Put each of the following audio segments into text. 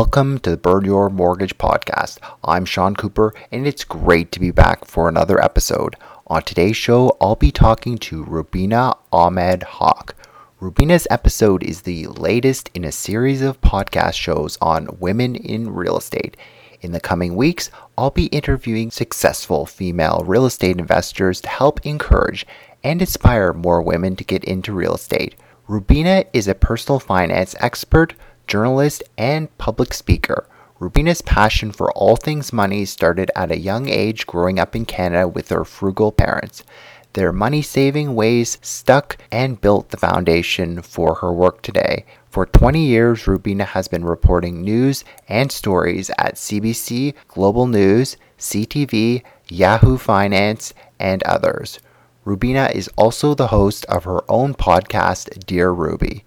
Welcome to the Burn Your Mortgage podcast. I'm Sean Cooper, and it's great to be back for another episode. On today's show, I'll be talking to Rubina Ahmed-Haq. Rubina's episode is the latest in a series of podcast shows on women in real estate. In the coming weeks, I'll be interviewing successful female real estate investors to help encourage and inspire more women to get into real estate. Rubina is a personal finance expert journalist, and public speaker. Rubina's passion for all things money started at a young age growing up in Canada with her frugal parents. Their money saving ways stuck and built the foundation for her work today. For 20 years, Rubina has been reporting news and stories at CBC, Global News, CTV, Yahoo Finance, and others. Rubina is also the host of her own podcast, Dear Rubi.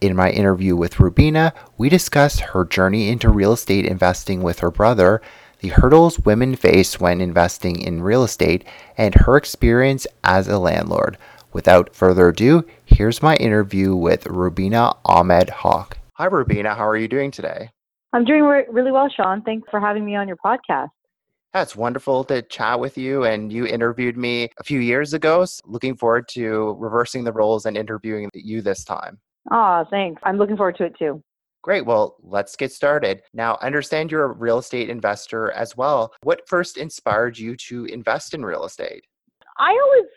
In my interview with Rubina, we discuss her journey into real estate investing with her brother, the hurdles women face when investing in real estate, and her experience as a landlord. Without further ado, here's my interview with Rubina Ahmed-Haq. Hi, Rubina. How are you doing today? I'm doing re- really well, Sean. Thanks for having me on your podcast. Yeah, it's wonderful to chat with you. And you interviewed me a few years ago. So looking forward to reversing the roles and interviewing you this time. Oh, thanks. I'm looking forward to it too. Great. Well, let's get started. Now, I understand you're a real estate investor as well. What first inspired you to invest in real estate? I always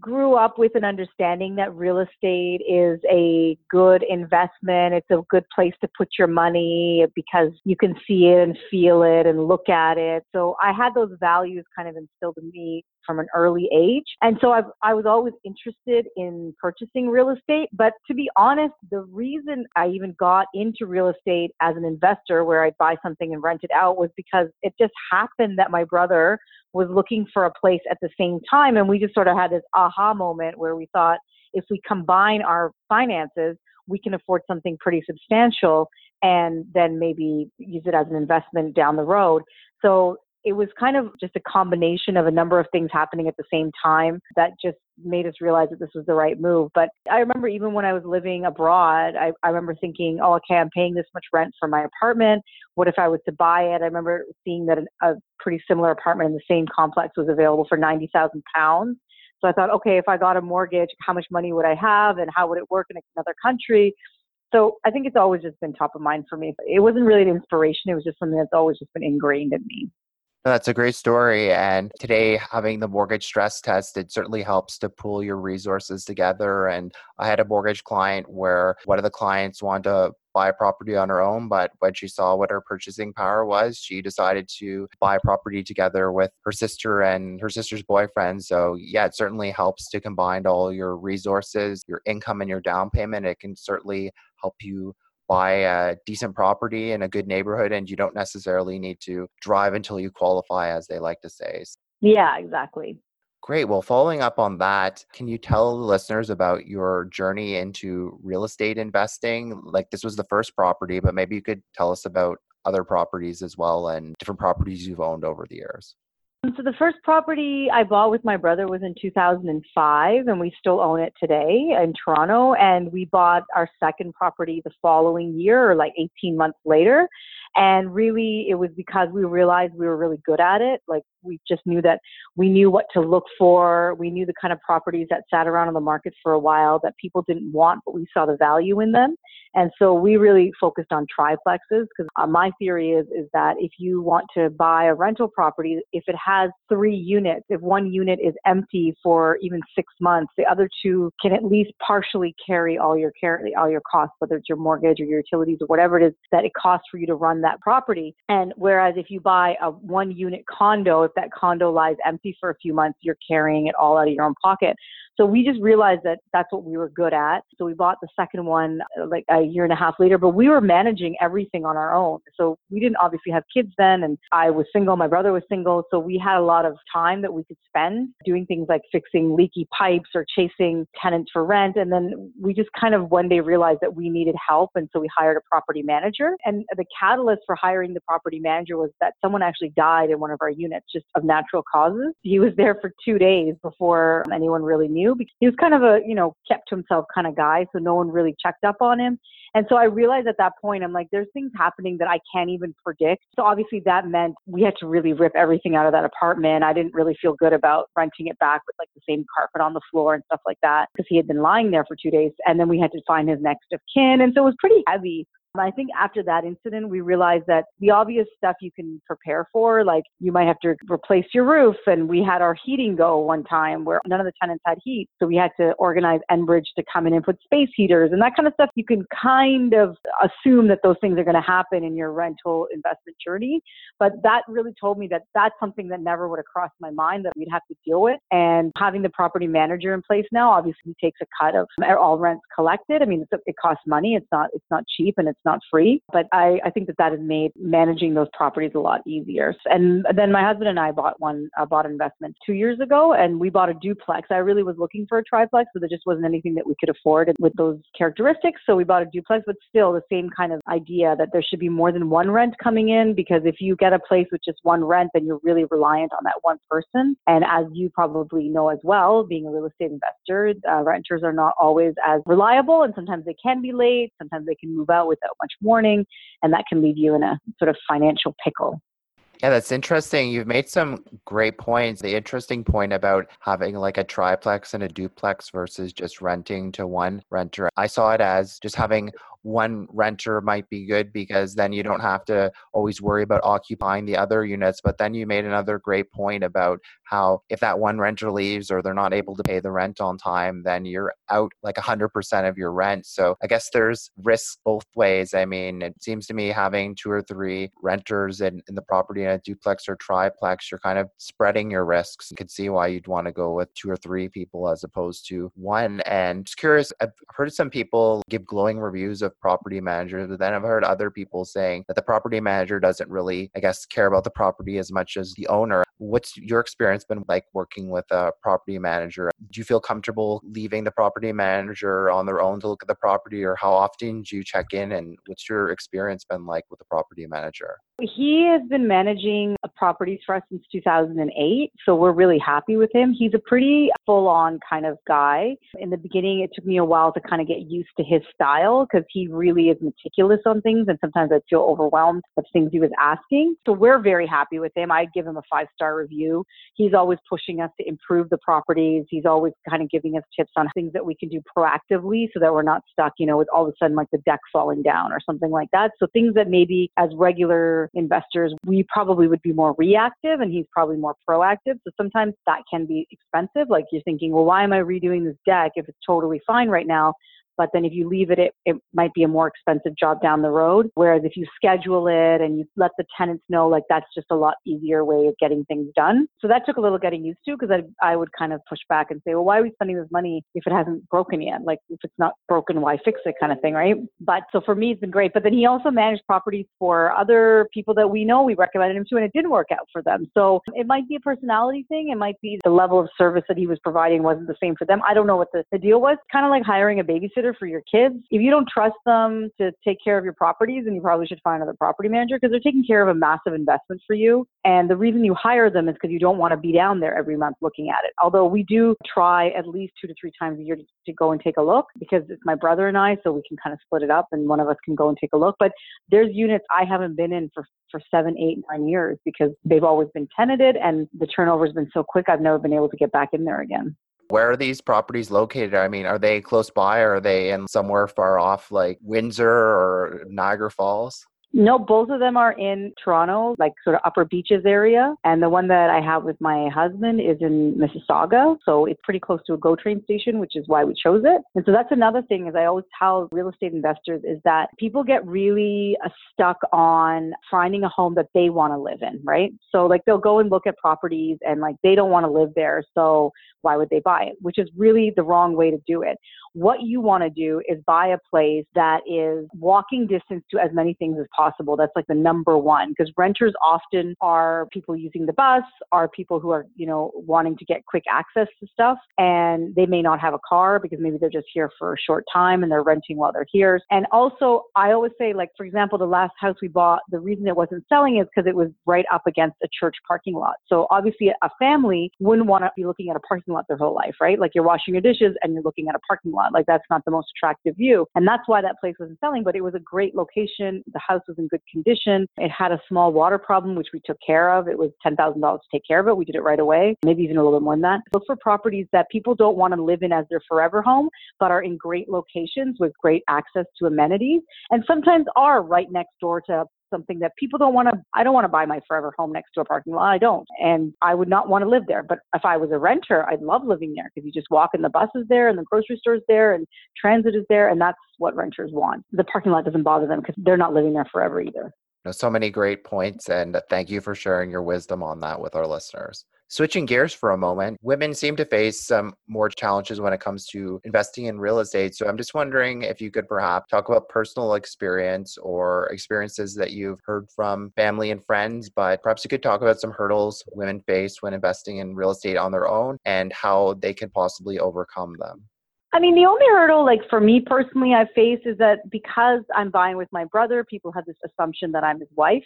grew up with an understanding that real estate is a good investment. It's a good place to put your money because you can see it and feel it and look at it. So I had those values kind of instilled in me from an early age. And so I've, I was always interested in purchasing real estate. But to be honest, the reason I even got into real estate as an investor where I'd buy something and rent it out was because it just happened that my brother was looking for a place at the same time. And we just sort of had this aha moment where we thought if we combine our finances, we can afford something pretty substantial and then maybe use it as an investment down the road. So it was kind of just a combination of a number of things happening at the same time that just made us realize that this was the right move. But I remember even when I was living abroad, I, I remember thinking, oh, okay, I'm paying this much rent for my apartment. What if I was to buy it? I remember seeing that a pretty similar apartment in the same complex was available for 90,000 pounds. So I thought, okay, if I got a mortgage, how much money would I have and how would it work in another country? So I think it's always just been top of mind for me. It wasn't really an inspiration. It was just something that's always just been ingrained in me. That's a great story. And today, having the mortgage stress test, it certainly helps to pull your resources together. And I had a mortgage client where one of the clients wanted to buy a property on her own, but when she saw what her purchasing power was, she decided to buy a property together with her sister and her sister's boyfriend. So, yeah, it certainly helps to combine all your resources, your income, and your down payment. It can certainly help you buy a decent property in a good neighborhood and you don't necessarily need to drive until you qualify as they like to say. Yeah exactly. Great well following up on that can you tell the listeners about your journey into real estate investing? Like this was the first property but maybe you could tell us about other properties as well and different properties you've owned over the years Um, so the first property I bought with my brother was in 2005, and we still own it today in Toronto. And we bought our second property the following year, or like 18 months later. And really, it was because we realized we were really good at it. Like we just knew that we knew what to look for. We knew the kind of properties that sat around on the market for a while that people didn't want, but we saw the value in them. And so we really focused on triplexes because uh, my theory is is that if you want to buy a rental property, if it has three units, if one unit is empty for even six months, the other two can at least partially carry all your care, all your costs, whether it's your mortgage or your utilities or whatever it is that it costs for you to run that property. And whereas if you buy a one unit condo, that condo lies empty for a few months, you're carrying it all out of your own pocket. So we just realized that that's what we were good at. So we bought the second one uh, like a year and a half later, but we were managing everything on our own. So we didn't obviously have kids then, and I was single, my brother was single. So we had a lot of time that we could spend doing things like fixing leaky pipes or chasing tenants for rent. And then we just kind of one day realized that we needed help. And so we hired a property manager. And the catalyst for hiring the property manager was that someone actually died in one of our units just of natural causes. He was there for two days before anyone really knew. He was kind of a, you know, kept to himself kind of guy. So no one really checked up on him. And so I realized at that point, I'm like, there's things happening that I can't even predict. So obviously that meant we had to really rip everything out of that apartment. I didn't really feel good about renting it back with like the same carpet on the floor and stuff like that because he had been lying there for two days. And then we had to find his next of kin. And so it was pretty heavy. I think after that incident, we realized that the obvious stuff you can prepare for, like you might have to replace your roof. And we had our heating go one time where none of the tenants had heat. So we had to organize Enbridge to come in and put space heaters and that kind of stuff. You can kind of assume that those things are going to happen in your rental investment journey. But that really told me that that's something that never would have crossed my mind that we'd have to deal with. And having the property manager in place now obviously takes a cut of all rents collected. I mean, it costs money. It's not, it's not cheap and it's not free. But I, I think that that has made managing those properties a lot easier. And then my husband and I bought one, uh, bought investment two years ago, and we bought a duplex. I really was looking for a triplex, but there just wasn't anything that we could afford with those characteristics. So we bought a duplex, but still the same kind of idea that there should be more than one rent coming in because if you get a place with just one rent, then you're really reliant on that one person. And as you probably know as well, being a real estate investor, uh, renters are not always as reliable, and sometimes they can be late. Sometimes they can move out without much warning, and that can leave you in a sort of financial pickle. Yeah, that's interesting. You've made some great points. The interesting point about having like a triplex and a duplex versus just renting to one renter. I saw it as just having one renter might be good because then you don't have to always worry about occupying the other units. But then you made another great point about how if that one renter leaves or they're not able to pay the rent on time, then you're out like 100% of your rent. So I guess there's risk both ways. I mean, it seems to me having two or three renters in, in the property in a duplex or triplex, you're kind of spreading your risks. You can see why you'd want to go with two or three people as opposed to one. And just curious, I've heard some people give glowing reviews of property managers, but then I've heard other people saying that the property manager doesn't really, I guess, care about the property as much as the owner. What's your experience been like working with a property manager? Do you feel comfortable leaving the property manager on their own to look at the property, or how often do you check in? And what's your experience been like with the property manager? He has been managing properties for us since 2008, so we're really happy with him. He's a pretty full on kind of guy. In the beginning, it took me a while to kind of get used to his style because he really is meticulous on things, and sometimes I feel overwhelmed with things he was asking. So we're very happy with him. I'd give him a five star review. He's always pushing us to improve the properties. He's always kind of giving us tips on things that we can do proactively so that we're not stuck, you know, with all of a sudden like the deck falling down or something like that. So things that maybe as regular investors, we probably would be more reactive and he's probably more proactive. So sometimes that can be expensive. Like you're thinking, well, why am I redoing this deck if it's totally fine right now? But then if you leave it, it, it might be a more expensive job down the road. Whereas if you schedule it and you let the tenants know, like that's just a lot easier way of getting things done. So that took a little getting used to because I, I would kind of push back and say, well, why are we spending this money if it hasn't broken yet? Like if it's not broken, why fix it kind of thing, right? But so for me, it's been great. But then he also managed properties for other people that we know we recommended him to and it didn't work out for them. So it might be a personality thing. It might be the level of service that he was providing wasn't the same for them. I don't know what the, the deal was. Kind of like hiring a babysitter for your kids. If you don't trust them to take care of your properties, then you probably should find another property manager because they're taking care of a massive investment for you. And the reason you hire them is because you don't want to be down there every month looking at it. Although we do try at least two to three times a year to, to go and take a look because it's my brother and I, so we can kind of split it up and one of us can go and take a look. But there's units I haven't been in for for seven, eight, nine years because they've always been tenanted and the turnover's been so quick I've never been able to get back in there again. Where are these properties located? I mean, are they close by or are they in somewhere far off like Windsor or Niagara Falls? No, both of them are in Toronto, like sort of upper beaches area. And the one that I have with my husband is in Mississauga. So it's pretty close to a GO train station, which is why we chose it. And so that's another thing is I always tell real estate investors is that people get really uh, stuck on finding a home that they want to live in, right? So like they'll go and look at properties and like they don't want to live there. So why would they buy it? Which is really the wrong way to do it. What you want to do is buy a place that is walking distance to as many things as possible. That's like the number one because renters often are people using the bus, are people who are, you know, wanting to get quick access to stuff and they may not have a car because maybe they're just here for a short time and they're renting while they're here. And also, I always say, like, for example, the last house we bought, the reason it wasn't selling is because it was right up against a church parking lot. So obviously, a family wouldn't want to be looking at a parking lot their whole life, right? Like you're washing your dishes and you're looking at a parking lot. Like that's not the most attractive view. And that's why that place wasn't selling, but it was a great location. The house was in good condition. It had a small water problem, which we took care of. It was $10,000 to take care of it. We did it right away, maybe even a little bit more than that. Look for properties that people don't want to live in as their forever home, but are in great locations with great access to amenities and sometimes are right next door to something that people don't want to I don't want to buy my forever home next to a parking lot. I don't. And I would not want to live there. But if I was a renter, I'd love living there because you just walk in the buses there and the grocery stores there and transit is there and that's what renters want. The parking lot doesn't bother them because they're not living there forever either. So many great points and thank you for sharing your wisdom on that with our listeners. Switching gears for a moment, women seem to face some more challenges when it comes to investing in real estate. So I'm just wondering if you could perhaps talk about personal experience or experiences that you've heard from family and friends, but perhaps you could talk about some hurdles women face when investing in real estate on their own and how they can possibly overcome them. I mean, the only hurdle, like for me personally, I face is that because I'm buying with my brother, people have this assumption that I'm his wife.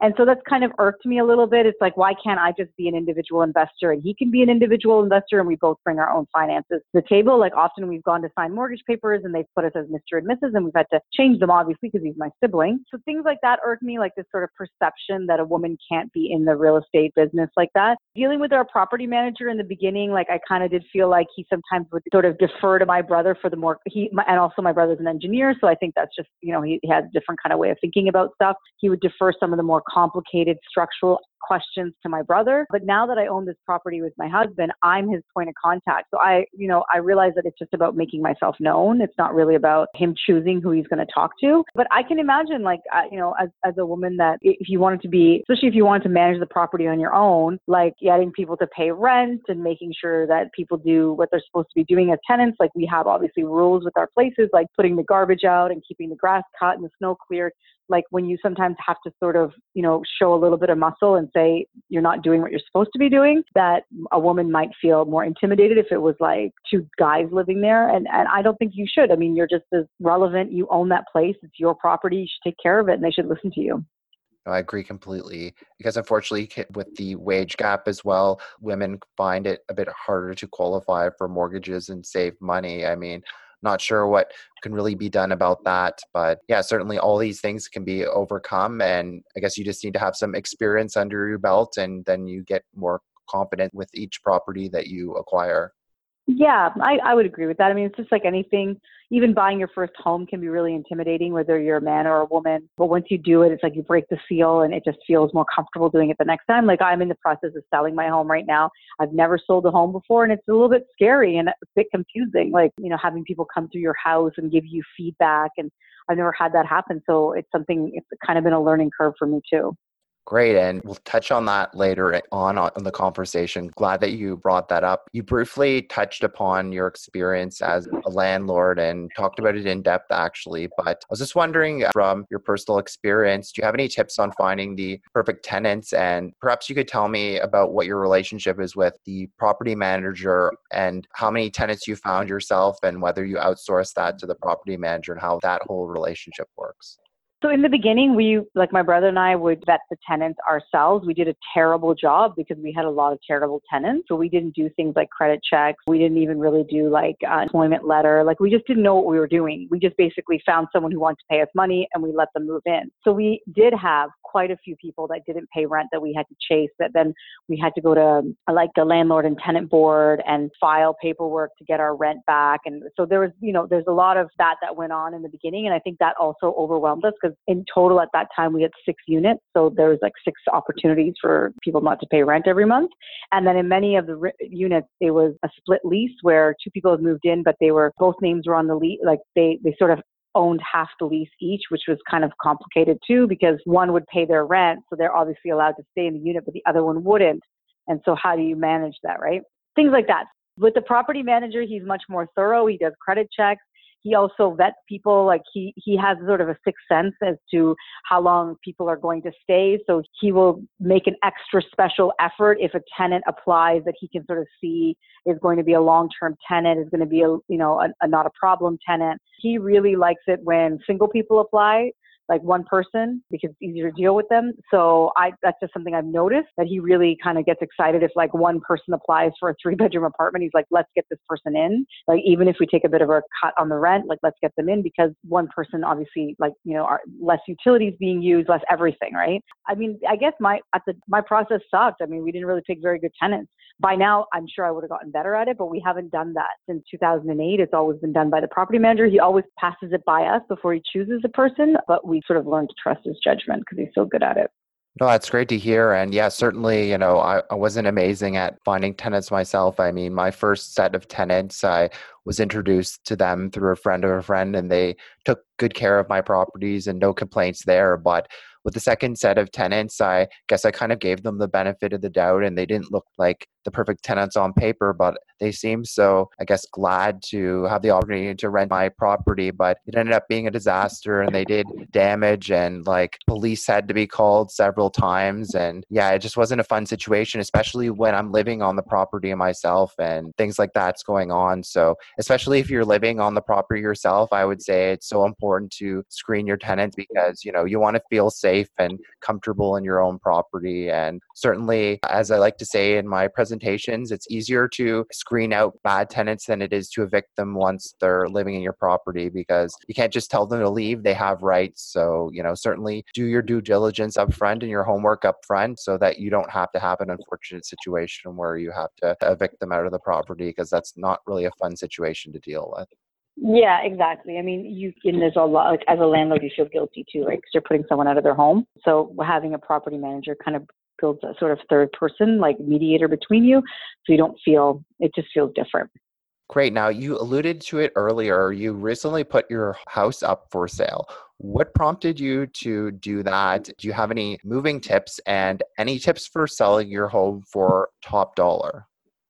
And so that's kind of irked me a little bit. It's like, why can't I just be an individual investor and he can be an individual investor and we both bring our own finances to the table? Like often we've gone to sign mortgage papers and they've put us as Mr. and Mrs. and we've had to change them obviously because he's my sibling. So things like that irk me, like this sort of perception that a woman can't be in the real estate business like that. Dealing with our property manager in the beginning, like I kind of did feel like he sometimes would sort of defer to my brother for the more, he, and also my brother's an engineer. So I think that's just, you know, he, he has a different kind of way of thinking about stuff. He would defer some of the more complicated structural questions to my brother. But now that I own this property with my husband, I'm his point of contact. So I, you know, I realize that it's just about making myself known. It's not really about him choosing who he's going to talk to. But I can imagine, like, uh, you know, as, as a woman that if you wanted to be, especially if you wanted to manage the property on your own, like getting people to pay rent and making sure that people do what they're supposed to be doing as tenants. Like we have obviously rules with our places, like putting the garbage out and keeping the grass cut and the snow cleared like when you sometimes have to sort of, you know, show a little bit of muscle and say you're not doing what you're supposed to be doing, that a woman might feel more intimidated if it was like two guys living there. And, and I don't think you should. I mean, you're just as relevant. You own that place. It's your property. You should take care of it and they should listen to you. I agree completely because unfortunately, with the wage gap as well, women find it a bit harder to qualify for mortgages and save money. I mean, not sure what can really be done about that. But yeah, certainly all these things can be overcome. And I guess you just need to have some experience under your belt and then you get more confident with each property that you acquire. Yeah, I, I would agree with that. I mean, it's just like anything, even buying your first home can be really intimidating, whether you're a man or a woman. But once you do it, it's like you break the seal and it just feels more comfortable doing it the next time. Like I'm in the process of selling my home right now. I've never sold a home before and it's a little bit scary and a bit confusing. Like, you know, having people come through your house and give you feedback. And I've never had that happen. So it's something, it's kind of been a learning curve for me too. Great. And we'll touch on that later on in the conversation. Glad that you brought that up. You briefly touched upon your experience as a landlord and talked about it in depth, actually. But I was just wondering uh, from your personal experience, do you have any tips on finding the perfect tenants? And perhaps you could tell me about what your relationship is with the property manager and how many tenants you found yourself and whether you outsource that to the property manager and how that whole relationship works. So in the beginning, we, like my brother and I, would vet the tenants ourselves. We did a terrible job because we had a lot of terrible tenants. So we didn't do things like credit checks. We didn't even really do like uh, employment letter. Like we just didn't know what we were doing. We just basically found someone who wanted to pay us money and we let them move in. So we did have quite a few people that didn't pay rent that we had to chase. That then we had to go to like the landlord and tenant board and file paperwork to get our rent back. And so there was, you know, there's a lot of that that went on in the beginning. And I think that also overwhelmed us because in total at that time we had six units, so there was like six opportunities for people not to pay rent every month. And then in many of the re- units, it was a split lease where two people had moved in, but they were both names were on the lease, like they they sort of owned half the lease each, which was kind of complicated too because one would pay their rent, so they're obviously allowed to stay in the unit, but the other one wouldn't. And so how do you manage that, right? Things like that. With the property manager, he's much more thorough. He does credit checks. He also vets people. Like he, he has sort of a sixth sense as to how long people are going to stay. So he will make an extra special effort if a tenant applies that he can sort of see is going to be a long-term tenant, is going to be a, you know, a, a not a problem tenant. He really likes it when single people apply like one person because it's easier to deal with them. So I that's just something I've noticed that he really kind of gets excited if like one person applies for a three bedroom apartment. He's like, let's get this person in. Like even if we take a bit of a cut on the rent, like let's get them in because one person obviously like you know are less utilities being used, less everything, right? I mean, I guess my at the my process sucked. I mean, we didn't really pick very good tenants. By now, I'm sure I would have gotten better at it, but we haven't done that since 2008. It's always been done by the property manager. He always passes it by us before he chooses a person, but we sort of learned to trust his judgment because he's so good at it. No, that's great to hear. And yeah, certainly, you know, I, I wasn't amazing at finding tenants myself. I mean, my first set of tenants, I was introduced to them through a friend of a friend, and they took good care of my properties and no complaints there. But with the second set of tenants, I guess I kind of gave them the benefit of the doubt and they didn't look like the perfect tenants on paper, but they seemed so, I guess, glad to have the opportunity to rent my property. But it ended up being a disaster and they did damage and like police had to be called several times. And yeah, it just wasn't a fun situation, especially when I'm living on the property myself and things like that's going on. So, especially if you're living on the property yourself, I would say it's so important to screen your tenants because, you know, you want to feel safe and comfortable in your own property. And certainly, as I like to say in my presentations, it's easier to screen out bad tenants than it is to evict them once they're living in your property because you can't just tell them to leave. They have rights. So, you know, certainly do your due diligence up front and your homework up front so that you don't have to have an unfortunate situation where you have to evict them out of the property because that's not really a fun situation to deal with. Yeah, exactly. I mean, you and there's a lot like as a landlord, you feel guilty too, right? Because you're putting someone out of their home. So having a property manager kind of a sort of third person, like mediator between you, so you don't feel it just feels different. Great. Now you alluded to it earlier. You recently put your house up for sale. What prompted you to do that? Do you have any moving tips and any tips for selling your home for top dollar?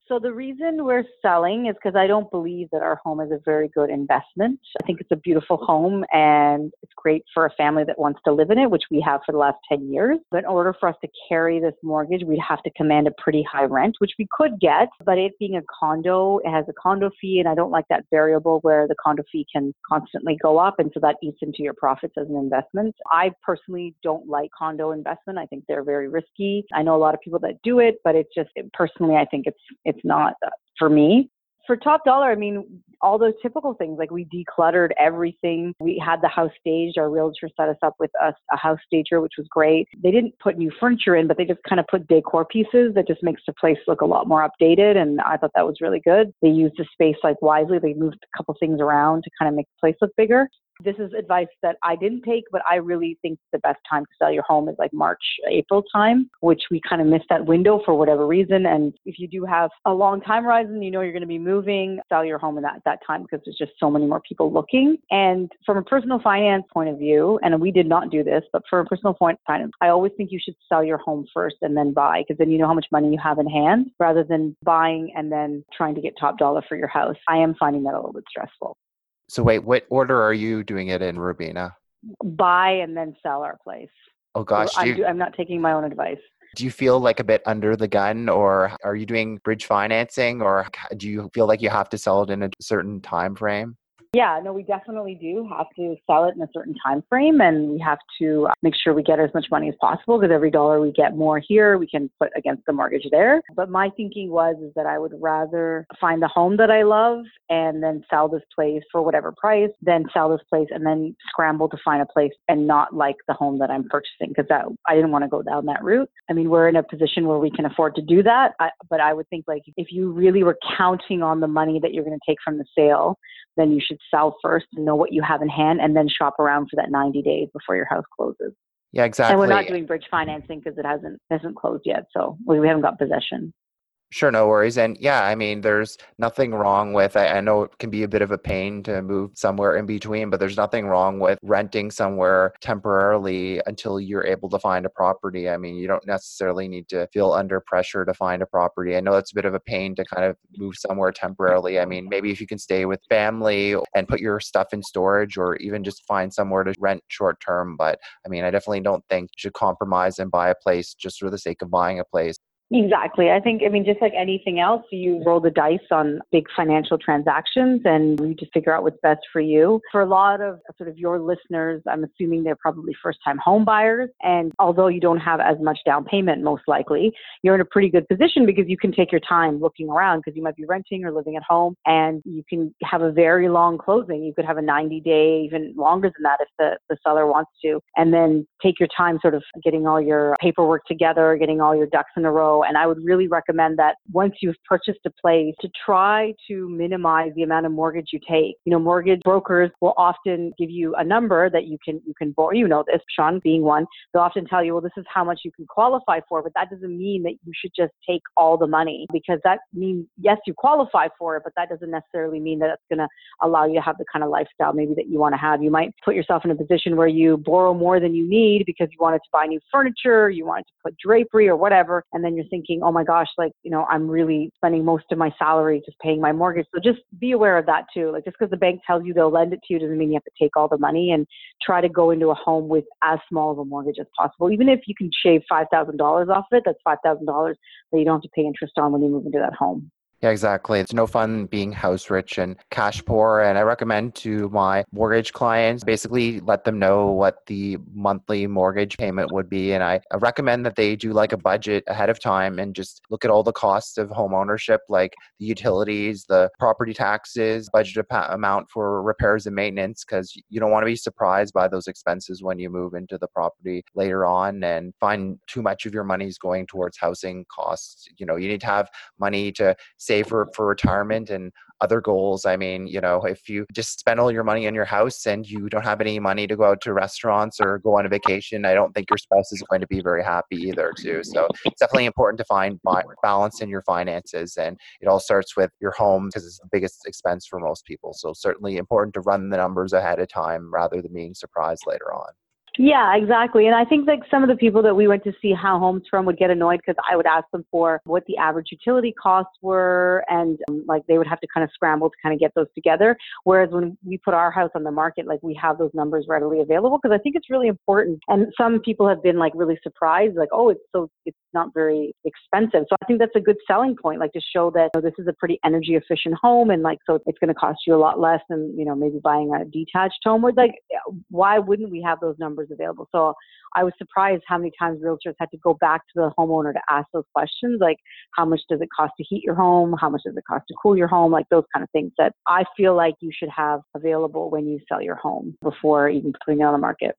So the reason we're selling is because I don't believe that our home is a very good investment. I think it's a beautiful home and it's great for a family that wants to live in it, which we have for the last 10 years. But in order for us to carry this mortgage, we'd have to command a pretty high rent, which we could get. But it being a condo, it has a condo fee, and I don't like that variable where the condo fee can constantly go up. And so that eats into your profits as an investment. I personally don't like condo investment. I think they're very risky. I know a lot of people that do it, but it's just personally, I think it's, it's it's not uh, for me. For top dollar, I mean, all those typical things like we decluttered everything. We had the house staged. Our realtor set us up with a, a house stager, which was great. They didn't put new furniture in, but they just kind of put decor pieces that just makes the place look a lot more updated. And I thought that was really good. They used the space like wisely. They moved a couple things around to kind of make the place look bigger. This is advice that I didn't take, but I really think the best time to sell your home is like March, April time, which we kind of missed that window for whatever reason. And if you do have a long time horizon, you know you're going to be moving, sell your home in that, that time because there's just so many more people looking. And from a personal finance point of view, and we did not do this, but from a personal point finance, I always think you should sell your home first and then buy because then you know how much money you have in hand rather than buying and then trying to get top dollar for your house. I am finding that a little bit stressful. So wait, what order are you doing it in, Rubina? Buy and then sell our place. Oh gosh, I'm, you, I'm not taking my own advice. Do you feel like a bit under the gun, or are you doing bridge financing, or do you feel like you have to sell it in a certain time frame? Yeah, no, we definitely do have to sell it in a certain time frame, and we have to uh, make sure we get as much money as possible because every dollar we get more here, we can put against the mortgage there. But my thinking was is that I would rather find the home that I love and then sell this place for whatever price, than sell this place and then scramble to find a place and not like the home that I'm purchasing because that I didn't want to go down that route. I mean, we're in a position where we can afford to do that, I, but I would think like if you really were counting on the money that you're going to take from the sale, then you should sell first and know what you have in hand and then shop around for that 90 days before your house closes. Yeah, exactly. And we're not doing bridge financing because it hasn't hasn't closed yet, so we haven't got possession. Sure, no worries. And yeah, I mean, there's nothing wrong with, I, I, know it can be a bit of a pain to move somewhere in between, but there's nothing wrong with renting somewhere temporarily until you're able to find a property. I mean, you don't necessarily need to feel under pressure to find a property. I know that's a bit of a pain to kind of move somewhere temporarily. I mean, maybe if you can stay with family and put your stuff in storage or even just find somewhere to rent short term. But I mean, I definitely don't think you should compromise and buy a place just for the sake of buying a place. Exactly. I think, I mean, just like anything else, you roll the dice on big financial transactions and you just figure out what's best for you. For a lot of sort of your listeners, I'm assuming they're probably first time home buyers. And although you don't have as much down payment, most likely, you're in a pretty good position because you can take your time looking around because you might be renting or living at home and you can have a very long closing. You could have a 90 day, even longer than that if the, the seller wants to. And then take your time sort of getting all your paperwork together, getting all your ducks in a row and I would really recommend that once you've purchased a place to try to minimize the amount of mortgage you take. You know, mortgage brokers will often give you a number that you can, you can borrow. You know this, Sean being one. They'll often tell you, well, this is how much you can qualify for, but that doesn't mean that you should just take all the money because that means, yes, you qualify for it, but that doesn't necessarily mean that it's going to allow you to have the kind of lifestyle maybe that you want to have. You might put yourself in a position where you borrow more than you need because you wanted to buy new furniture, you wanted to put drapery or whatever, and then you're thinking, oh my gosh, like, you know, I'm really spending most of my salary just paying my mortgage. So just be aware of that too. Like just because the bank tells you they'll lend it to you doesn't mean you have to take all the money and try to go into a home with as small of a mortgage as possible. Even if you can shave $5,000 off of it, that's $5,000 that you don't have to pay interest on when you move into that home. Yeah, exactly. It's no fun being house rich and cash poor. And I recommend to my mortgage clients basically let them know what the monthly mortgage payment would be. And I, recommend that they do like a budget ahead of time and just look at all the costs of home ownership, like the utilities, the property taxes, budget amount for repairs and maintenance, because you don't want to be surprised by those expenses when you move into the property later on and find too much of your money is going towards housing costs. You know, you need to have money to save save for, for retirement and other goals. I mean, you know, if you just spend all your money in your house and you don't have any money to go out to restaurants or go on a vacation, I don't think your spouse is going to be very happy either, too. So it's definitely important to find balance in your finances. And it all starts with your home because it's the biggest expense for most people. So certainly important to run the numbers ahead of time rather than being surprised later on. Yeah, exactly. And I think like some of the people that we went to see how homes from would get annoyed because I would ask them for what the average utility costs were and um, like they would have to kind of scramble to kind of get those together. Whereas when we put our house on the market, like we have those numbers readily available because I think it's really important. And some people have been like really surprised, like, oh, it's so, it's not very expensive. So I think that's a good selling point, like to show that you know, this is a pretty energy efficient home and like, so it's going to cost you a lot less than, you know, maybe buying a detached home. Or like, why wouldn't we have those numbers? available. So I was surprised how many times realtors had to go back to the homeowner to ask those questions, like how much does it cost to heat your home? How much does it cost to cool your home? Like those kind of things that I feel like you should have available when you sell your home before even putting it on the market.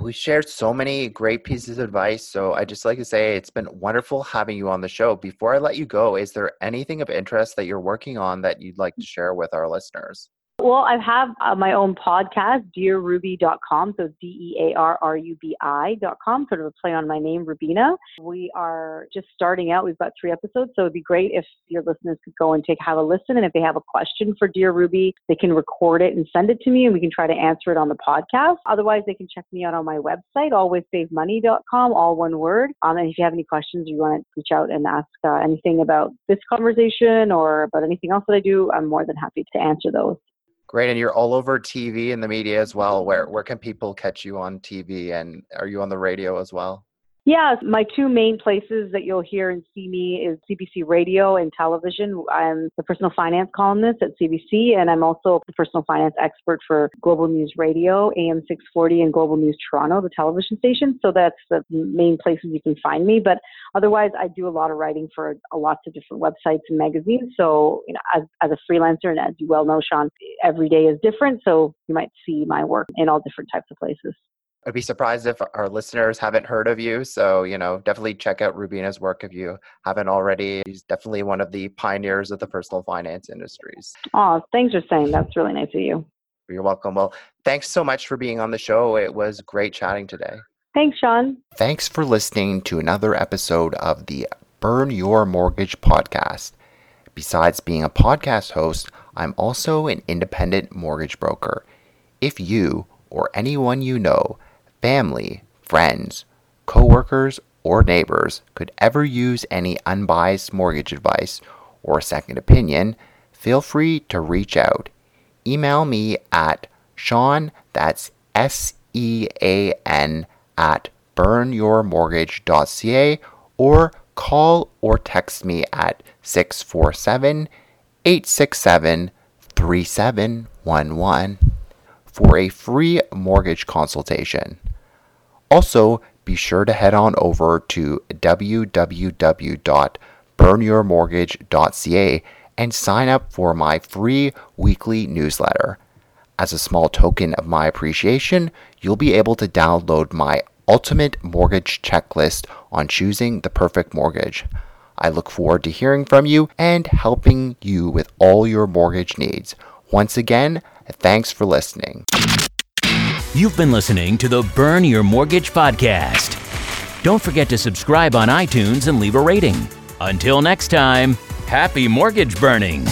We shared so many great pieces of advice. So I just like to say it's been wonderful having you on the show. Before I let you go, is there anything of interest that you're working on that you'd like to share with our listeners? Well, I have uh, my own podcast, dearrubi.com. So D E A R R U B I.com, sort of a play on my name, Rubina. We are just starting out. We've got three episodes. So it'd be great if your listeners could go and take have a listen. And if they have a question for Dear Rubi, they can record it and send it to me and we can try to answer it on the podcast. Otherwise, they can check me out on my website, alwayssavemoney.com, all one word. Um, and if you have any questions, or you want to reach out and ask uh, anything about this conversation or about anything else that I do, I'm more than happy to answer those. Great, and you're all over TV and the media as well. Where where can people catch you on TV, and are you on the radio as well? Yeah, my two main places that you'll hear and see me is CBC Radio and television. I'm the personal finance columnist at CBC, and I'm also the personal finance expert for Global News Radio, AM 640, and Global News Toronto, the television station. So that's the main places you can find me. But otherwise, I do a lot of writing for lots of different websites and magazines. So, you know, as, as a freelancer, and as you well know, Sean, every day is different. So you might see my work in all different types of places. I'd be surprised if our listeners haven't heard of you. So, you know, definitely check out Rubina's work if you haven't already. He's definitely one of the pioneers of the personal finance industries. Oh, thanks for saying. That's really nice of you. You're welcome. Well, thanks so much for being on the show. It was great chatting today. Thanks, Sean. Thanks for listening to another episode of the Burn Your Mortgage podcast. Besides being a podcast host, I'm also an independent mortgage broker. If you or anyone you know, family, friends, coworkers, or neighbors could ever use any unbiased mortgage advice or second opinion, feel free to reach out. Email me at Sean, that's S E A N, at burnyourmortgage.ca or call or text me at 647 867 3711 for a free mortgage consultation. Also, be sure to head on over to www.burnyourmortgage.ca and sign up for my free weekly newsletter. As a small token of my appreciation, you'll be able to download my ultimate mortgage checklist on choosing the perfect mortgage. I look forward to hearing from you and helping you with all your mortgage needs. Once again, thanks for listening. You've been listening to the Burn Your Mortgage podcast. Don't forget to subscribe on iTunes and leave a rating. Until next time, happy mortgage burning.